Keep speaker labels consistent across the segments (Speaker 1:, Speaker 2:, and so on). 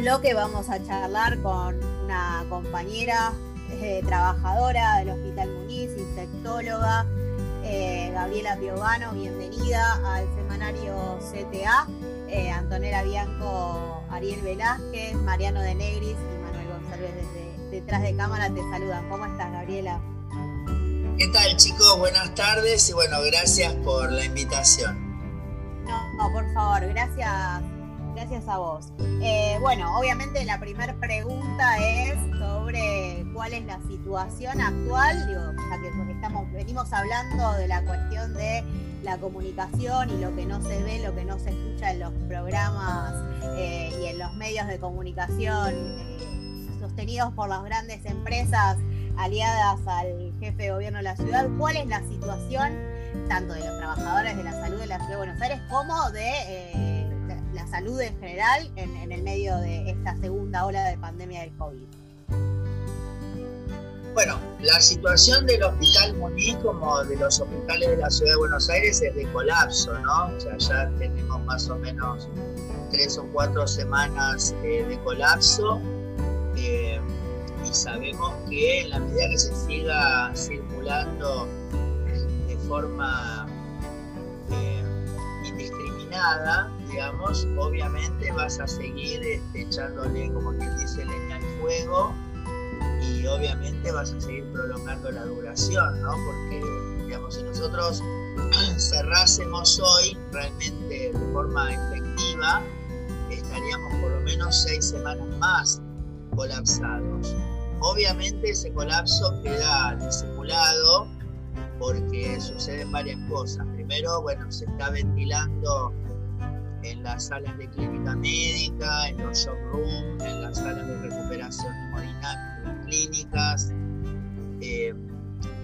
Speaker 1: bloque vamos a charlar con una compañera eh, trabajadora del Hospital Muniz, insectóloga, eh, Gabriela Piovano, bienvenida al semanario CTA. Eh, Antonella Bianco, Ariel Velázquez, Mariano de Negris y Manuel González desde detrás de cámara te saludan. ¿Cómo estás, Gabriela?
Speaker 2: ¿Qué tal, chicos? Buenas tardes y bueno, gracias por la invitación.
Speaker 1: No, por favor, gracias, gracias a vos. Eh, bueno, obviamente la primera pregunta es sobre cuál es la situación actual, digo, ya que estamos, venimos hablando de la cuestión de la comunicación y lo que no se ve, lo que no se escucha en los programas eh, y en los medios de comunicación eh, sostenidos por las grandes empresas aliadas al jefe de gobierno de la ciudad, cuál es la situación tanto de los trabajadores de la salud de la ciudad de Buenos Aires como de salud en general en, el medio de esta segunda ola de pandemia del COVID.
Speaker 2: Bueno, la situación del Hospital Muniz como de los hospitales de la Ciudad de Buenos Aires es de colapso, ¿no? O sea, ya tenemos más o menos tres o cuatro semanas eh, de colapso eh, y sabemos que en la medida que se siga circulando de forma eh, indiscriminada, digamos, obviamente vas a seguir este, echándole, como quien dice, leña al fuego y obviamente vas a seguir prolongando la duración, ¿no? Porque, digamos, si nosotros cerrásemos hoy realmente de forma efectiva, estaríamos por lo menos seis semanas más colapsados. Obviamente ese colapso queda disimulado porque suceden varias cosas. Primero, bueno, se está ventilando en las salas de clínica médica, en los shock rooms, en las salas de recuperación hemodinámica en clínicas. Eh,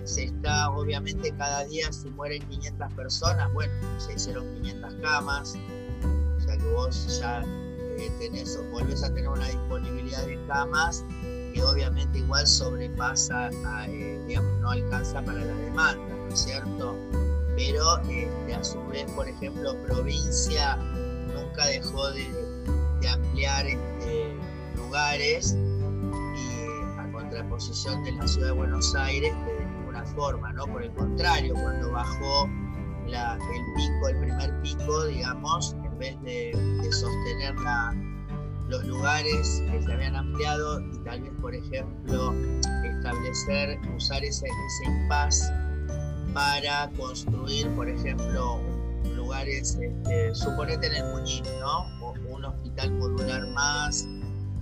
Speaker 2: se está, obviamente, cada día si mueren 500 personas, bueno, se hicieron 500 camas, o sea que vos ya eh, tenés, volvés a tener una disponibilidad de camas que obviamente igual sobrepasa, eh, digamos, no alcanza para la demanda, ¿no es cierto? Pero este, a su vez, por ejemplo, provincia dejó de, ampliar este, lugares y a contraposición de la ciudad de Buenos Aires, de ninguna forma, ¿no? Por el contrario, cuando bajó el pico, el primer pico, digamos, en vez de, sostener los lugares que se habían ampliado y tal vez, por ejemplo, establecer, usar ese, ese impas para construir, por ejemplo, lugares, este, suponete en el Muñiz, ¿no? O un hospital modular más,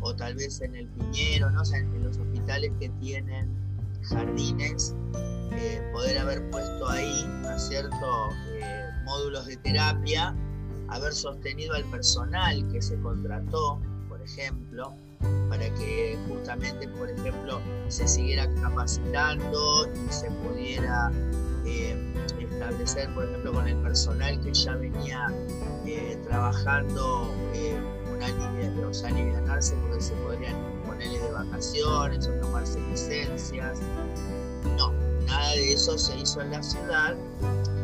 Speaker 2: o tal vez en el Piñero, ¿no? O en los hospitales que tienen jardines, eh, poder haber puesto ahí, ¿no es cierto?, eh, módulos de terapia, haber sostenido al personal que se contrató, por ejemplo, para que justamente, por ejemplo, se siguiera capacitando y se pudiera eh, establecer, por ejemplo, con el personal que ya venía trabajando una línea, o sea, alivianarse porque se podrían ponerle de vacaciones o tomarse licencias. No, nada de eso se hizo en la ciudad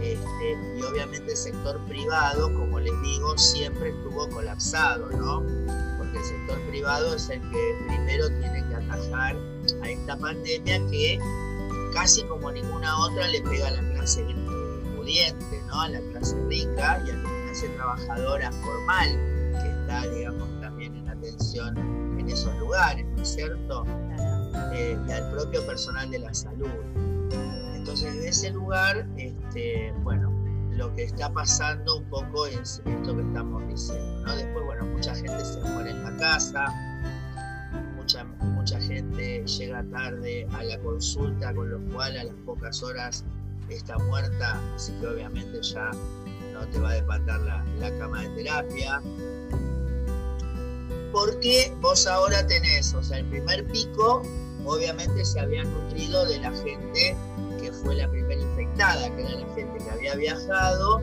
Speaker 2: este, y obviamente el sector privado, como les digo, siempre estuvo colapsado, ¿no? Porque el sector privado es el que primero tiene que atajar a esta pandemia que casi como ninguna otra le pega a la clase pudiente, ¿no? A la clase rica y a la clase trabajadora formal que está, digamos, también en atención en esos lugares, ¿no es cierto? Eh, y al propio personal de la salud. Entonces, de ese lugar, este, bueno, lo que está pasando un poco es esto que estamos diciendo, ¿no? Después, bueno, mucha gente se muere en la casa, mucha, mucha gente llega tarde a la consulta, con lo cual a las pocas horas está muerta, así que obviamente ya no te va a depatar la, la cama de terapia. Porque vos ahora tenés, o sea, el primer pico obviamente se había nutrido de la gente que fue la primera infectada, que era la gente que había viajado,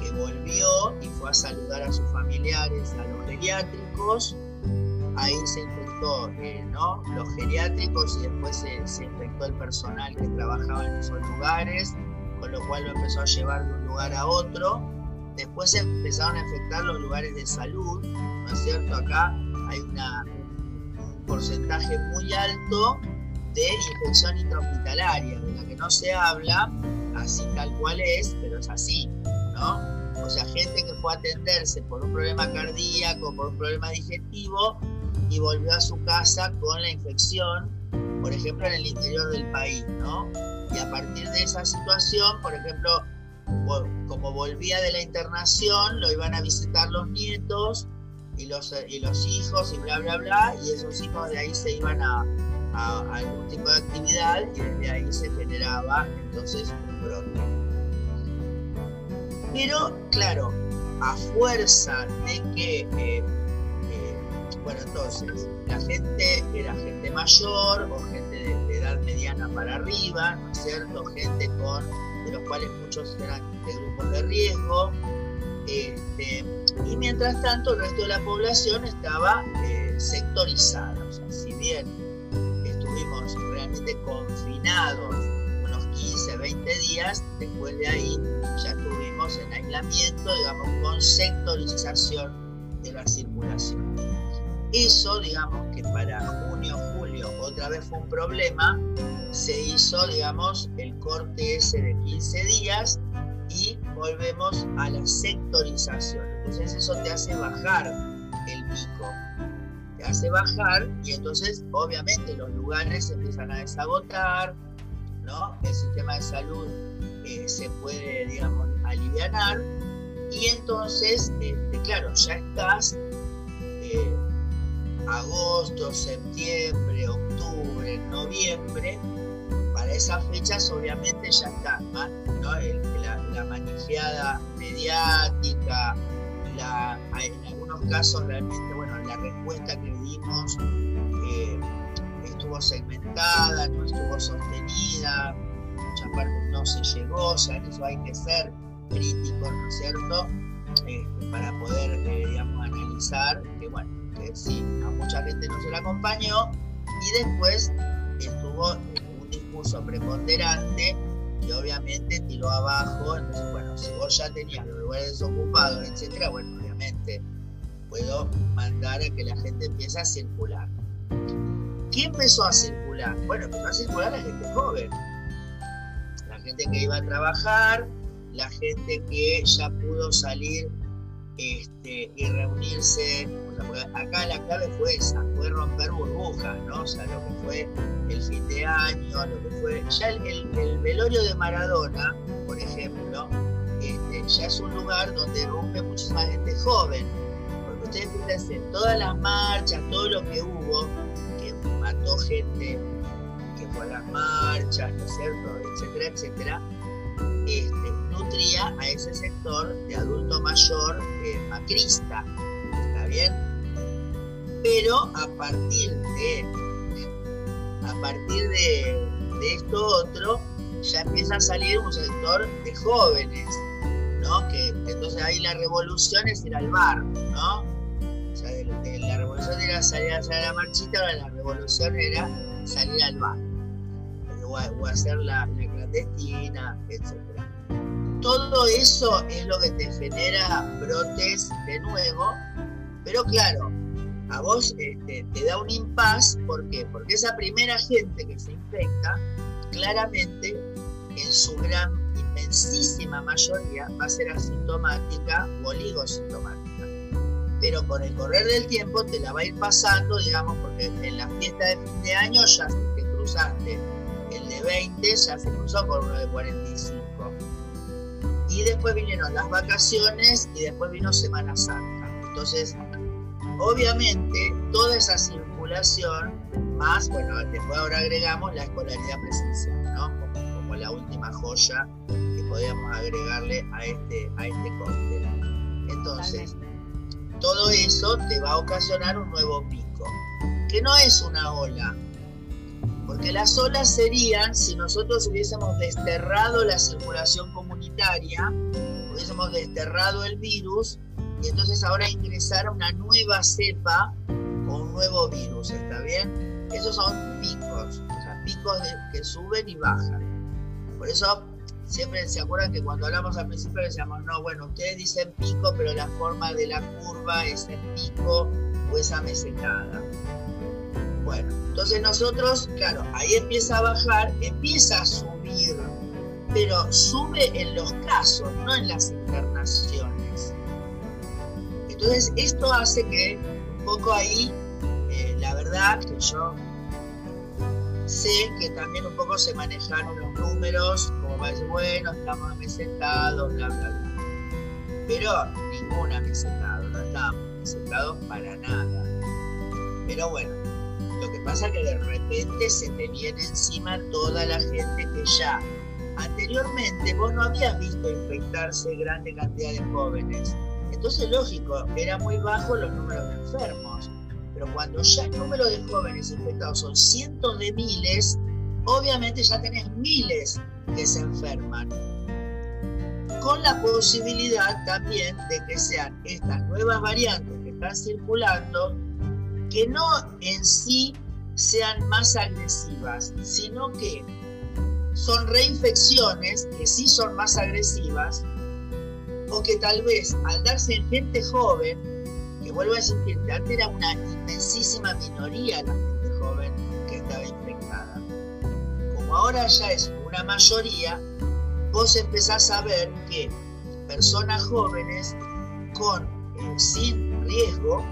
Speaker 2: que volvió y fue a saludar a sus familiares, a los geriátricos. Ahí se infectó eh, ¿no? los geriátricos y después se, infectó el personal que trabajaba en esos lugares, con lo cual lo empezó a llevar de un lugar a otro. Después se empezaron a infectar los lugares de salud, ¿no es cierto? Acá hay un porcentaje muy alto de infección intrahospitalaria, de la que no se habla, así tal cual es, pero es así, ¿no? O sea, gente que fue a atenderse por un problema cardíaco, por un problema digestivo, y volvió a su casa con la infección, por ejemplo, en el interior del país, ¿no? Y a partir de esa situación, por ejemplo, como volvía de la internación, lo iban a visitar los nietos y los, y los hijos y bla, bla, bla, y esos hijos de ahí se iban a, algún tipo de actividad y desde ahí se generaba entonces un brote. Pero claro, a fuerza de que, eh, bueno, entonces la gente era gente mayor o gente de, edad mediana para arriba, ¿no es cierto? Gente con, de los cuales muchos eran de grupos de riesgo. Este, y mientras tanto el resto de la población estaba eh, sectorizada. O sea, si bien realmente confinados unos 15, 20 días, después de ahí ya estuvimos en aislamiento, digamos, con sectorización de la circulación. Eso, digamos, que para junio, julio otra vez fue un problema, se hizo, digamos, el corte ese de 15 días y volvemos a la sectorización. Entonces eso te hace bajar el pico te hace bajar y entonces obviamente los lugares se empiezan a desagotar, ¿no? El sistema de salud eh, se puede, digamos, aliviar y entonces, este, claro, ya estás eh, agosto, septiembre, octubre, noviembre, para esas fechas obviamente ya está la, la manijeada mediática, la, en algunos casos realmente, bueno, la respuesta que dimos eh, estuvo segmentada, no estuvo sostenida, muchas partes no se llegó, o sea, en eso hay que ser críticos, ¿no es cierto? Este, para poder, eh, digamos, analizar que, bueno, que sí, a mucha gente no se la acompañó y después estuvo un discurso preponderante y obviamente tiró abajo, entonces bueno, si vos ya tenías los lugares desocupados, etcétera, bueno, obviamente puedo mandar a que la gente empiece a circular. ¿Qué empezó a circular? Bueno, empezó a circular la gente joven, la gente que iba a trabajar, la gente que ya pudo salir este, y reunirse. acá la clave fue esa, fue romper burbujas, ¿no? O sea, lo que fue el fin de año, lo que fue. Ya el, velorio de Maradona, por ejemplo, este, ya es un lugar donde rompe muchísima gente joven. Porque ustedes fíjense, todas las marchas, todo lo que hubo, que mató gente que fue a las marchas, ¿no es cierto? etcétera, etcétera este, nutría a ese sector de adulto mayor macrista. ¿Está bien? Pero a partir de a partir de, esto otro, ya empieza a salir un sector de jóvenes, ¿no? Que, entonces ahí la revolución es ir al bar, ¿no? O sea, la revolución era salir a hacer la marchita, ahora la revolución era salir al bar o, hacer la, la clandestina, etc. Todo eso es lo que te genera brotes de nuevo, pero claro, a vos este, te da un impas, ¿por qué? Porque esa primera gente que se infecta, claramente, en su gran, inmensísima mayoría, va a ser asintomática o oligosintomática. Pero con el correr del tiempo te la va a ir pasando, digamos, porque en la fiesta de fin de año ya te cruzaste el de 20 ya se cruzó con uno de 45. Y después vinieron las vacaciones y después vino Semana Santa. Entonces, obviamente, toda esa circulación, más, bueno, después ahora agregamos la escolaridad presencial, ¿no? Como, la última joya que podíamos agregarle a este, a este cóctel. Entonces, todo eso te va a ocasionar un nuevo pico, que no es una ola, porque las olas serían si nosotros hubiésemos desterrado la circulación comunitaria, hubiésemos desterrado el virus y entonces ahora ingresara una nueva cepa o un nuevo virus, ¿está bien? Esos son picos, o sea, picos que suben y bajan. Por eso siempre se acuerdan que cuando hablamos al principio decíamos, no, bueno, ustedes dicen pico, pero la forma de la curva es el pico o esa mesetada. Bueno, entonces nosotros, claro, ahí empieza a bajar, empieza a subir, pero sube en los casos, no en las internaciones. Entonces esto hace que un poco ahí, eh, la verdad que yo sé que también un poco se manejaron los números, como va a decir, bueno, estamos mesetados, bla, bla, bla. Pero ninguna mesetado, no estábamos mesetados para nada. Pero bueno, lo que pasa es que de repente se te viene encima toda la gente que ya anteriormente vos no habías visto infectarse grande cantidad de jóvenes. Entonces, lógico, era muy bajo los números de enfermos. Pero cuando ya el número de jóvenes infectados son cientos de miles, obviamente ya tenés miles que se enferman. Con la posibilidad también de que sean estas nuevas variantes que están circulando que no en sí sean más agresivas, sino que son reinfecciones que sí son más agresivas o que tal vez al darse en gente joven, que vuelvo a decir que antes era una inmensísima minoría la gente joven que estaba infectada, como ahora ya es una mayoría, vos empezás a ver que personas jóvenes con eh, sin riesgo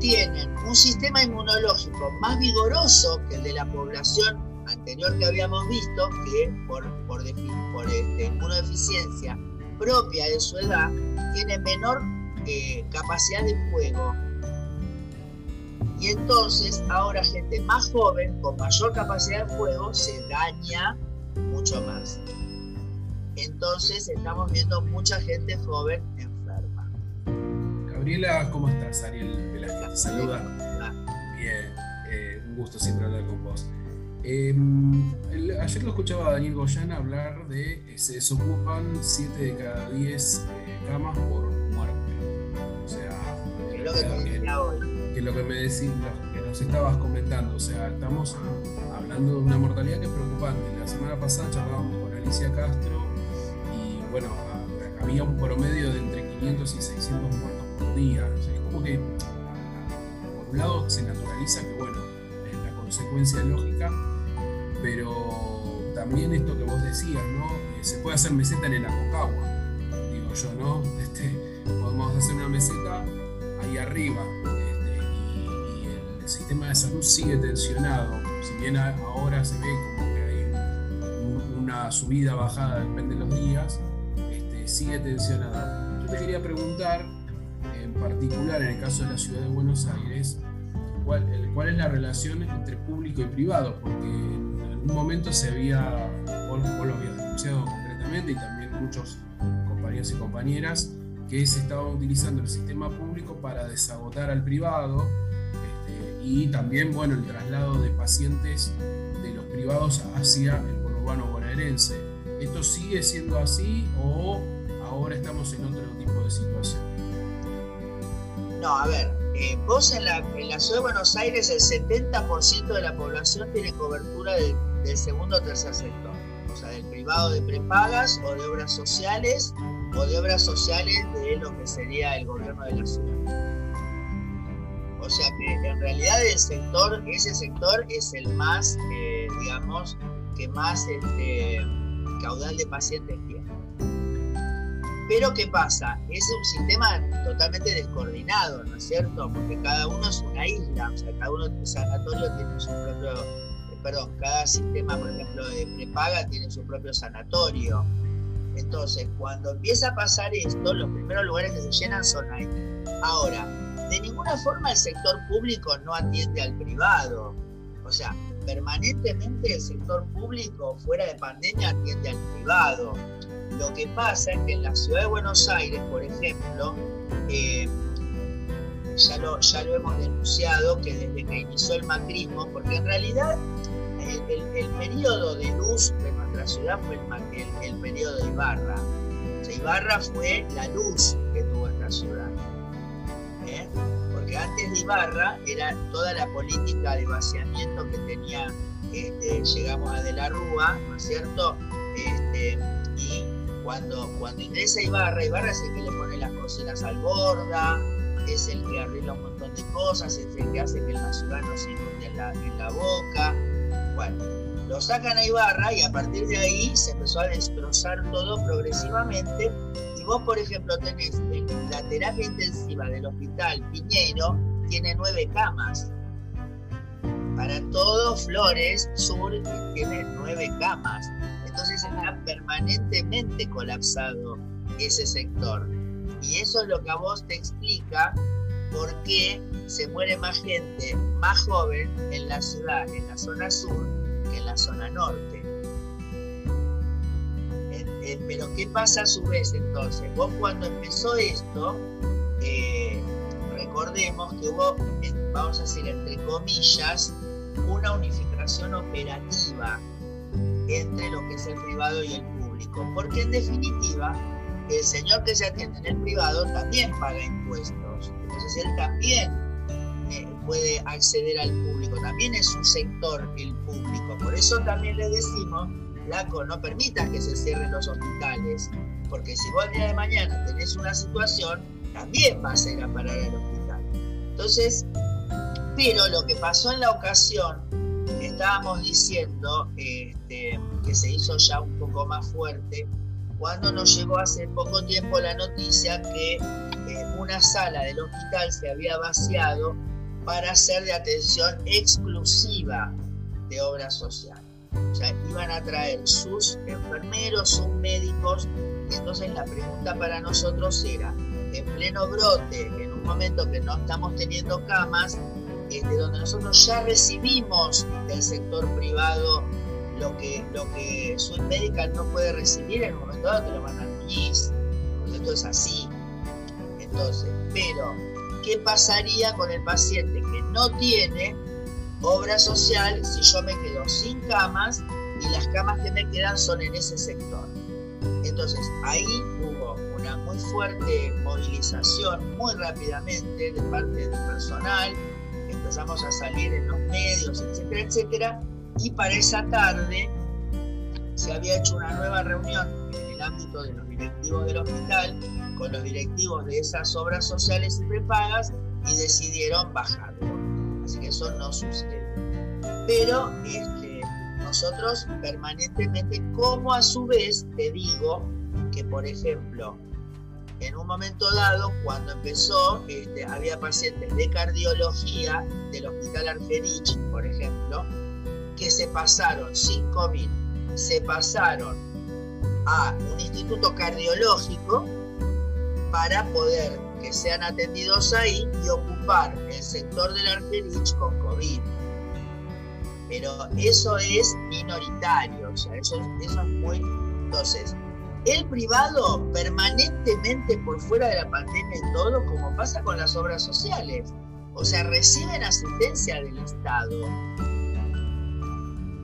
Speaker 2: tienen un sistema inmunológico más vigoroso que el de la población anterior que habíamos visto, que por, por, este, inmunodeficiencia propia de su edad, tiene menor eh, capacidad de fuego. Y entonces ahora gente más joven, con mayor capacidad de fuego, se daña mucho más. Entonces estamos viendo mucha gente joven enferma.
Speaker 3: Gabriela, ¿cómo estás? Ariel saluda. Bien, eh, un gusto siempre hablar con vos. Em, ayer lo escuchaba a Daniel Goyana hablar de que se desocupan 7 de cada 10 eh, camas por muerte. O sea,
Speaker 2: que, lo que,
Speaker 3: que, lo que me decís, que nos estabas comentando. O sea, estamos hablando de una mortalidad que es preocupante. La semana pasada charlábamos con Alicia Castro y bueno, había un promedio de entre 500 y 600 muertos por día. O sea, es como que un lado se naturaliza que bueno, es la consecuencia lógica, pero también esto que vos decías, ¿no? Eh, se puede hacer meseta en el Aconcagua, digo yo, ¿no? Este, podemos hacer una meseta ahí arriba este, y, el sistema de salud sigue tensionado, si bien ahora se ve como que hay una subida, bajada, depende de los días, este, sigue tensionado. Yo te quería preguntar en particular en el caso de la ciudad de Buenos Aires, cuál, cuál es la relación entre público y privado, porque en algún momento se había, vos, habías denunciado concretamente y también muchos compañeros y compañeras, que se estaba utilizando el sistema público para desagotar al privado este, y también bueno, el traslado de pacientes de los privados hacia el conurbano bonaerense. ¿Esto sigue siendo así o ahora estamos en otro tipo de situación?
Speaker 2: No, a ver, eh, vos en la, ciudad de Buenos Aires el 70% de la población tiene cobertura del, segundo o tercer sector, o sea, del privado de prepagas o de obras sociales o de obras sociales de lo que sería el gobierno de la ciudad. O sea que en realidad el sector, ese sector es el más, eh, digamos, que más este, caudal de pacientes tiene. Pero ¿qué pasa? Es un sistema totalmente descoordinado, ¿no es cierto? Porque cada uno es una isla, o sea, cada uno de sanatorio tiene su propio, perdón, cada sistema, por ejemplo, de prepaga tiene su propio sanatorio. Entonces, cuando empieza a pasar esto, los primeros lugares que se llenan son ahí. Ahora, de ninguna forma el sector público no atiende al privado. O sea, permanentemente el sector público fuera de pandemia atiende al privado. Lo que pasa es que en la ciudad de Buenos Aires, por ejemplo, eh, ya, lo, ya lo hemos denunciado que desde que inició el macrismo, porque en realidad el, periodo de luz de nuestra ciudad fue el, periodo de Ibarra. Ibarra fue la luz que tuvo esta ciudad. ¿eh? Porque antes de Ibarra era toda la política de vaciamiento que tenía, este, llegamos a De la Rúa, ¿no es cierto? Este, y cuando, cuando ingresa Ibarra, Ibarra es el que le pone las cocinas al borda, es el que arregla un montón de cosas, es el que hace que la ciudad no se inunde en la boca. Bueno, lo sacan a Ibarra y a partir de ahí se empezó a destrozar todo progresivamente. Y vos, por ejemplo, tenés la terapia intensiva del hospital Piñeiro, tiene nueve camas. Para todo Flores Sur tiene nueve camas. Entonces está permanentemente colapsado ese sector. Y eso es lo que a vos te explica por qué se muere más gente más joven en la ciudad, en la zona sur, que en la zona norte. pero ¿qué pasa a su vez entonces? Vos cuando empezó esto, eh, recordemos que hubo, vamos a decir entre comillas, una unificación operativa entre lo que es el privado y el público. Porque en definitiva, el señor que se atiende en el privado también paga impuestos. Él también eh, puede acceder al público, también es un sector el público. Por eso también le decimos, Laco, no permitas que se cierren los hospitales, porque si vos el día de mañana tenés una situación, también vas a ir a parar al hospital. Entonces, pero lo que pasó en la ocasión, estábamos diciendo este, que se hizo ya un poco más fuerte, cuando nos llegó hace poco tiempo la noticia que una sala del hospital se había vaciado para ser de atención exclusiva de obra social. O sea, iban a traer sus enfermeros, sus médicos, y entonces la pregunta para nosotros era, en pleno brote, en un momento que no estamos teniendo camas, de donde nosotros ya recibimos del sector privado lo que, lo que su Medical no puede recibir en un momento dado, te lo mandan MIS, esto es así. Entonces, pero, ¿qué pasaría con el paciente que no tiene obra social si yo me quedo sin camas y las camas que me quedan son en ese sector? Entonces, ahí hubo una muy fuerte movilización muy rápidamente de parte del personal, empezamos a salir en los medios, etcétera, etcétera, y para esa tarde se había hecho una nueva reunión ámbito de los directivos del hospital con los directivos de esas obras sociales y prepagas y decidieron bajarlo. Así que eso no sucede. Pero este, nosotros permanentemente, como a su vez te digo que, por ejemplo, en un momento dado, cuando empezó, este, había pacientes de cardiología del Hospital Argerich, por ejemplo, que se pasaron 5.000, se pasaron a un instituto cardiológico para poder que sean atendidos ahí y ocupar el sector del Argerich con COVID. Pero eso es minoritario, o sea, eso, eso es muy... Entonces, el privado permanentemente por fuera de la pandemia y todo, como pasa con las obras sociales. O sea, reciben asistencia del Estado.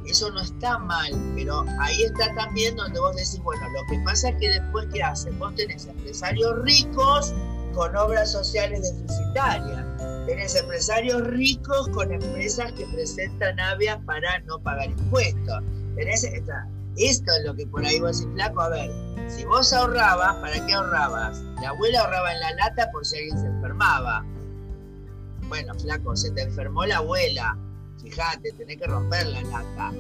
Speaker 2: Eso no está mal, pero ahí está también donde vos decís, bueno, lo que pasa es que después, ¿qué hacen? Vos tenés empresarios ricos con obras sociales deficitarias. Tenés empresarios ricos con empresas que presentan avias para no pagar impuestos. Tenés, esto es lo que por ahí vos decís, flaco, a ver, si vos ahorrabas, ¿para qué ahorrabas? La abuela ahorraba en la lata por si alguien se enfermaba. Bueno, flaco, se te enfermó la abuela. Fíjate, tenés que romper la lata.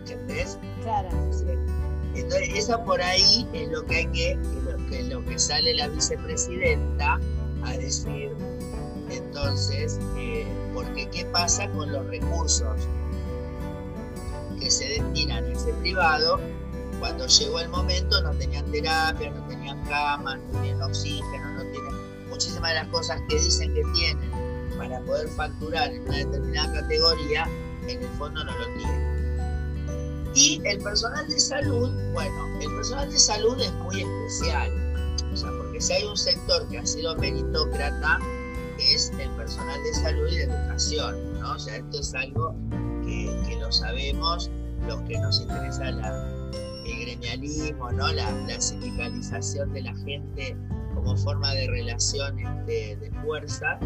Speaker 2: ¿Entendés?
Speaker 1: Claro.
Speaker 2: Entonces, eso por ahí es lo que hay que, lo que, lo que sale la vicepresidenta a decir. Entonces, eh, porque ¿qué pasa con los recursos? que se destinan a ese privado, cuando llegó el momento no tenían terapia, no tenían cama, no tenían oxígeno, no tienen muchísimas de las cosas que dicen que tienen para poder facturar en una determinada categoría, en el fondo no lo tienen. Y el personal de salud, bueno, el personal de salud es muy especial, o sea, porque si hay un sector que ha sido meritócrata, es el personal de salud y de educación, ¿no? O sea, esto es algo que, lo sabemos, los que nos interesa el gremialismo, ¿no? La, sindicalización de la gente como forma de relación de fuerza.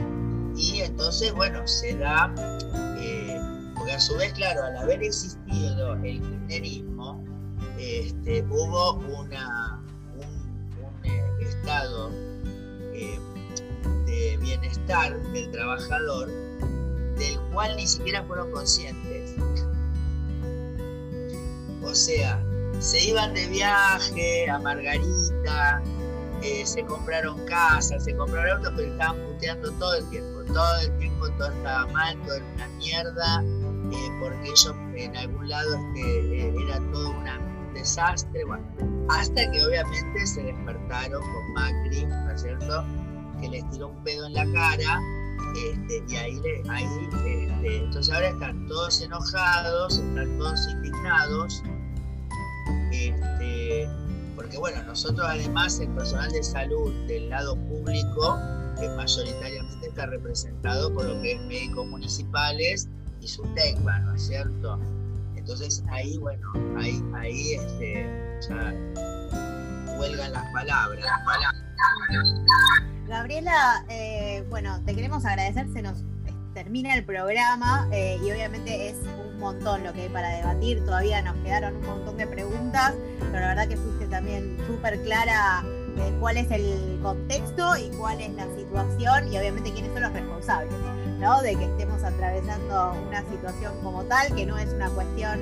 Speaker 2: Y entonces, bueno, se da, eh, porque a su vez, claro, al haber existido el kirchnerismo, este, hubo una, un, eh, estado eh, de bienestar bienestar del trabajador del cual ni siquiera fueron conscientes. O sea, se iban de viaje a Margarita, se compraron casas, se compraron autos, pero estaban puteando todo el tiempo. Todo el tiempo todo estaba mal, todo era una mierda, eh, porque ellos en algún lado este, eh, era todo un desastre. Bueno, hasta que obviamente se despertaron con Macri, ¿no es cierto? Que les tiró un pedo en la cara. Este, y ahí, ahí este, entonces ahora están todos enojados, están todos indignados. Este, porque bueno, nosotros además el personal de salud del lado público, que mayoritariamente está representado por lo que es médicos municipales y su TECBA, ¿no es cierto? Entonces ahí, bueno, ahí, ahí este, ya huelgan las palabras.
Speaker 1: Gabriela, eh, bueno, te queremos agradecer, se nos termina el programa eh, y obviamente es un montón lo que hay para debatir, todavía nos quedaron un montón de preguntas, pero la verdad que fuiste también súper clara de cuál es el contexto y cuál es la situación y obviamente quiénes son los responsables, ¿no? De que estemos atravesando una situación como tal, que no es una cuestión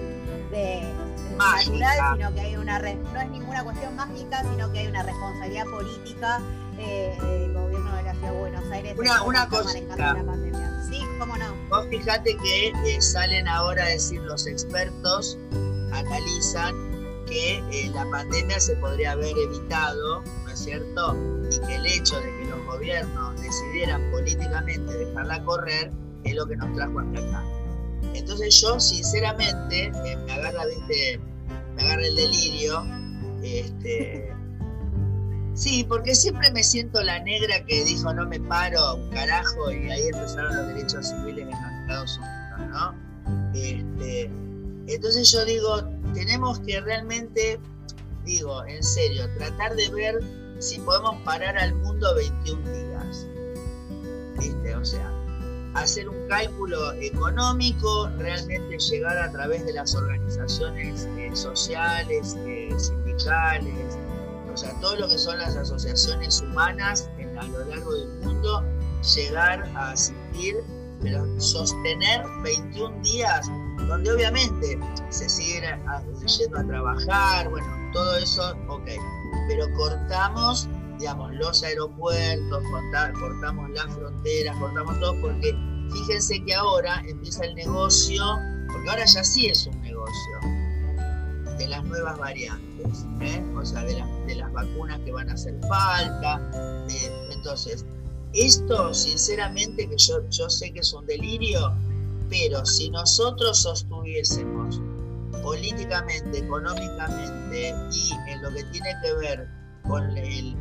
Speaker 1: de, natural, sino que hay una no es ninguna cuestión mágica, sino que hay una responsabilidad política eh, del gobierno de la ciudad de Buenos Aires
Speaker 2: una, una cosita.
Speaker 1: La pandemia. Sí, cómo no.
Speaker 2: Vos fíjate que eh, salen ahora a decir los expertos, analizan que eh, la pandemia se podría haber evitado, ¿no es cierto? Y que el hecho de que los gobiernos decidieran políticamente dejarla correr es lo que nos trajo hasta acá. Entonces yo sinceramente me agarra, me agarra el delirio, este, Sí, porque siempre me siento la negra que dijo no me paro, carajo, y ahí empezaron los derechos civiles en los Estados Unidos, ¿no? Este, entonces yo digo, tenemos que realmente, digo, en serio, tratar de ver si podemos parar al mundo 21 días. ¿Viste? O sea, hacer un cálculo económico, realmente llegar a través de las organizaciones eh, sociales, eh, sindicales, o sea, todo lo que son las asociaciones humanas a lo largo del mundo, llegar a asistir, pero sostener 21 días, donde obviamente se siguen yendo a trabajar, bueno, todo eso, ok, pero cortamos, digamos, los aeropuertos, cortamos las fronteras, cortamos todo, porque fíjense que ahora empieza el negocio, porque ahora ya sí es un negocio, de las nuevas variantes. ¿eh? o sea, de, de, las vacunas que van a hacer falta. entonces, esto sinceramente que yo, yo sé que es un delirio, pero si nosotros sostuviésemos políticamente, económicamente y en lo que tiene que ver con el,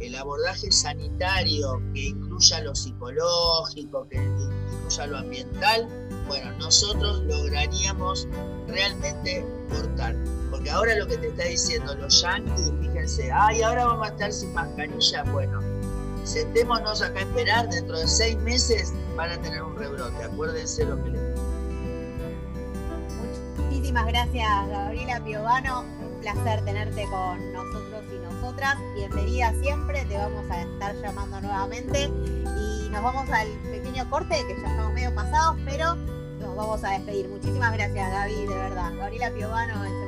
Speaker 2: el, abordaje sanitario que incluya lo psicológico, que incluya lo ambiental, bueno, nosotros lograríamos realmente cortar porque ahora lo que te está diciendo los yankees, fíjense, ay, ahora vamos a estar sin mascarilla. Bueno, sentémonos acá a esperar, dentro de seis meses van a tener un rebrote. Acuérdense lo que les digo.
Speaker 1: Muchísimas gracias, Gabriela Piovano. Un placer tenerte con nosotros y nosotras. Bienvenida siempre, te vamos a estar llamando nuevamente. Y nos vamos al pequeño corte, que ya estamos medio pasados, pero nos vamos a despedir. Muchísimas gracias, Gaby, de verdad. Gabriela Piovano.